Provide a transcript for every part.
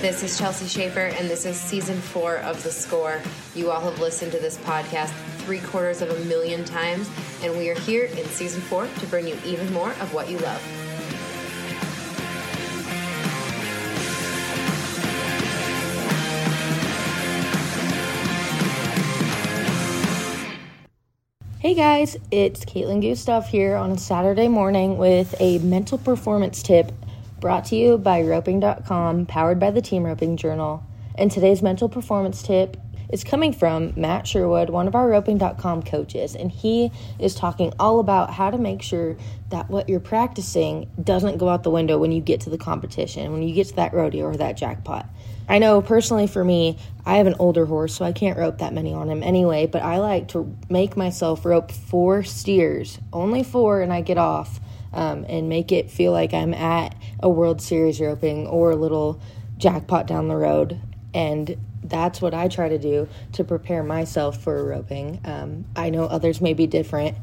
This is Chelsea Schaefer, and this is season four of The Score. You all have listened to this podcast three quarters of a million times, and we are here in season four to bring you even more of what you love. Hey guys, it's Caitlin Gustav here on a Saturday morning with a mental performance tip brought to you by roping.com, powered by the Team Roping Journal. And today's mental performance tip is coming from Matt Sherwood, one of our roping.com coaches, and he is talking all about how to make sure that what you're practicing doesn't go out the window when you get to the competition, when you get to that rodeo or that jackpot. I know personally for me, I have an older horse, so I can't rope that many on him anyway, but I like to make myself rope four steers, only four, and I get off um, and make it feel like I'm at a World Series roping or a little jackpot down the road. And that's what I try to do to prepare myself for roping. Um, I know others may be different.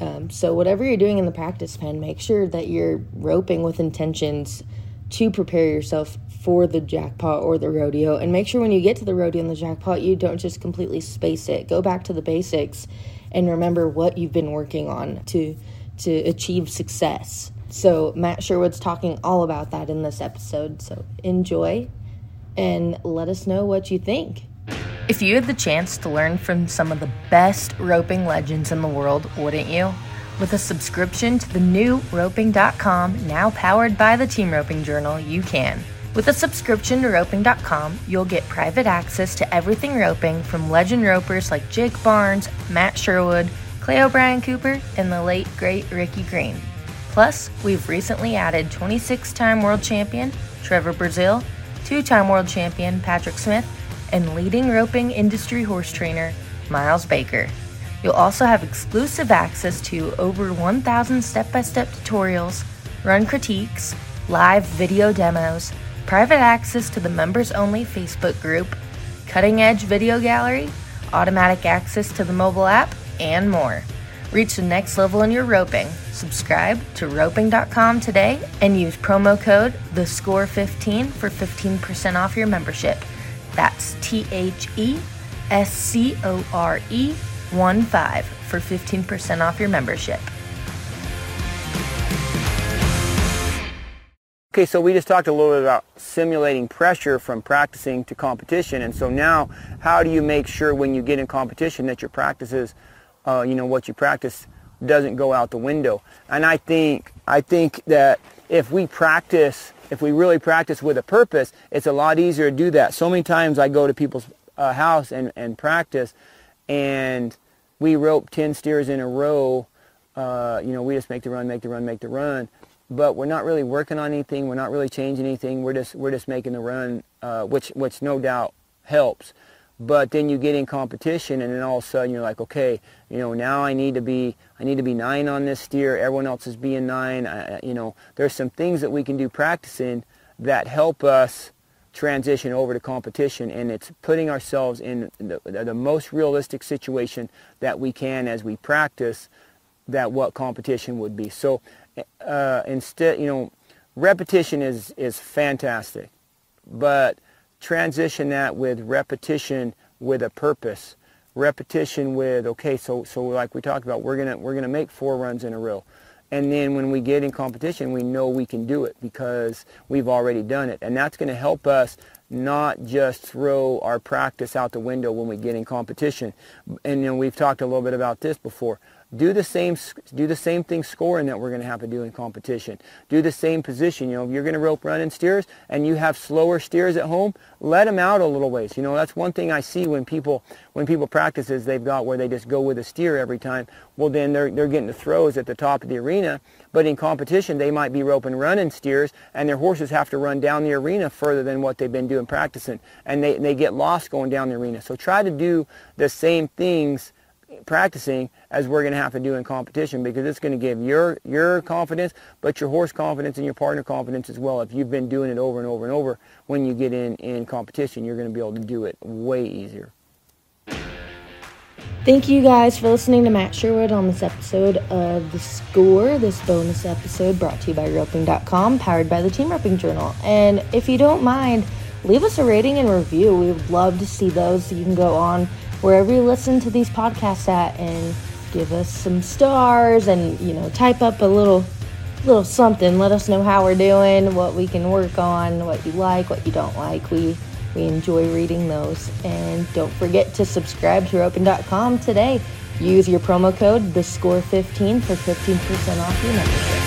Um, so, whatever you're doing in the practice pen, make sure that you're roping with intentions to prepare yourself for the jackpot or the rodeo. And make sure when you get to the rodeo and the jackpot, you don't just completely space it. Go back to the basics and remember what you've been working on to to achieve success. So, Matt Sherwood's talking all about that in this episode. So, enjoy and let us know what you think. If you had the chance to learn from some of the best roping legends in the world, wouldn't you? With a subscription to the new roping.com, now powered by the Team Roping Journal, you can. With a subscription to roping.com, you'll get private access to everything roping from legend ropers like Jake Barnes, Matt Sherwood, Clay O'Brien Cooper, and the late great Rickey Green. Plus, we've recently added 26 time world champion Trevor Brazile, two time world champion Patrick Smith, and leading roping industry horse trainer Miles Baker. You'll also have exclusive access to over 1,000 step by step tutorials, run critiques, live video demos, private access to the members only Facebook group, cutting edge video gallery, automatic access to the mobile app, and more. Reach the next level in your roping. Subscribe to roping.com today and use promo code THESCORE15 for 15% off your membership. That's T H E S C O R E 1 5 for 15% off your membership. Okay, so we just talked a little bit about simulating pressure from practicing to competition. And so now, how do you make sure when you get in competition that your practices uh, you know, what you practice doesn't go out the window. And I think, I think that if we practice, if we really practice with a purpose, it's a lot easier to do that. So many times I go to people's uh, house and, and practice and we rope 10 steers in a row. Uh, you know, we just make the run, make the run, make the run. But we're not really working on anything. We're not really changing anything. We're just, we're just making the run, uh, which, which no doubt helps. But then you get in competition and then all of a sudden you're like, okay, you know, now I need to be, I need to be nine on this steer. Everyone else is being nine. I, you know, there's some things that we can do practicing that help us transition over to competition and it's putting ourselves in the, the most realistic situation that we can as we practice that what competition would be. So uh, instead, you know, repetition is, is fantastic, but transition that with repetition with a purpose. Repetition with, okay, so, so like we talked about, we're going to we're gonna make four runs in a row. And then when we get in competition, we know we can do it because we've already done it. And that's going to help us not just throw our practice out the window when we get in competition. And know, we've talked a little bit about this before do the same do the same thing scoring that we're going to have to do in competition. Do the same position. You know, if you're going to rope run running steers and you have slower steers at home, let them out a little ways. You know, that's one thing I see when people when people practice is they've got where they just go with a steer every time. Well, then they're they're getting the throws at the top of the arena. But in competition, they might be roping running steers, and their horses have to run down the arena further than what they've been doing practicing, and they they get lost going down the arena. So try to do the same things practicing as we're going to have to do in competition because it's going to give your your confidence, but your horse confidence and your partner confidence as well. If you've been doing it over and over and over, when you get in in competition, you're going to be able to do it way easier. Thank you guys for listening to Matt Sherwood on this episode of The Score, this bonus episode brought to you by roping.com, powered by the Team Roping Journal. And if you don't mind, leave us a rating and review. We would love to see those. You can go on wherever you listen to these podcasts at and give us some stars and, you know, type up a little little something. Let us know how we're doing, what we can work on, what you like, what you don't like. We we enjoy reading those. And don't forget to subscribe to roping.com today. Use your promo code the score 15 for 15% off your membership.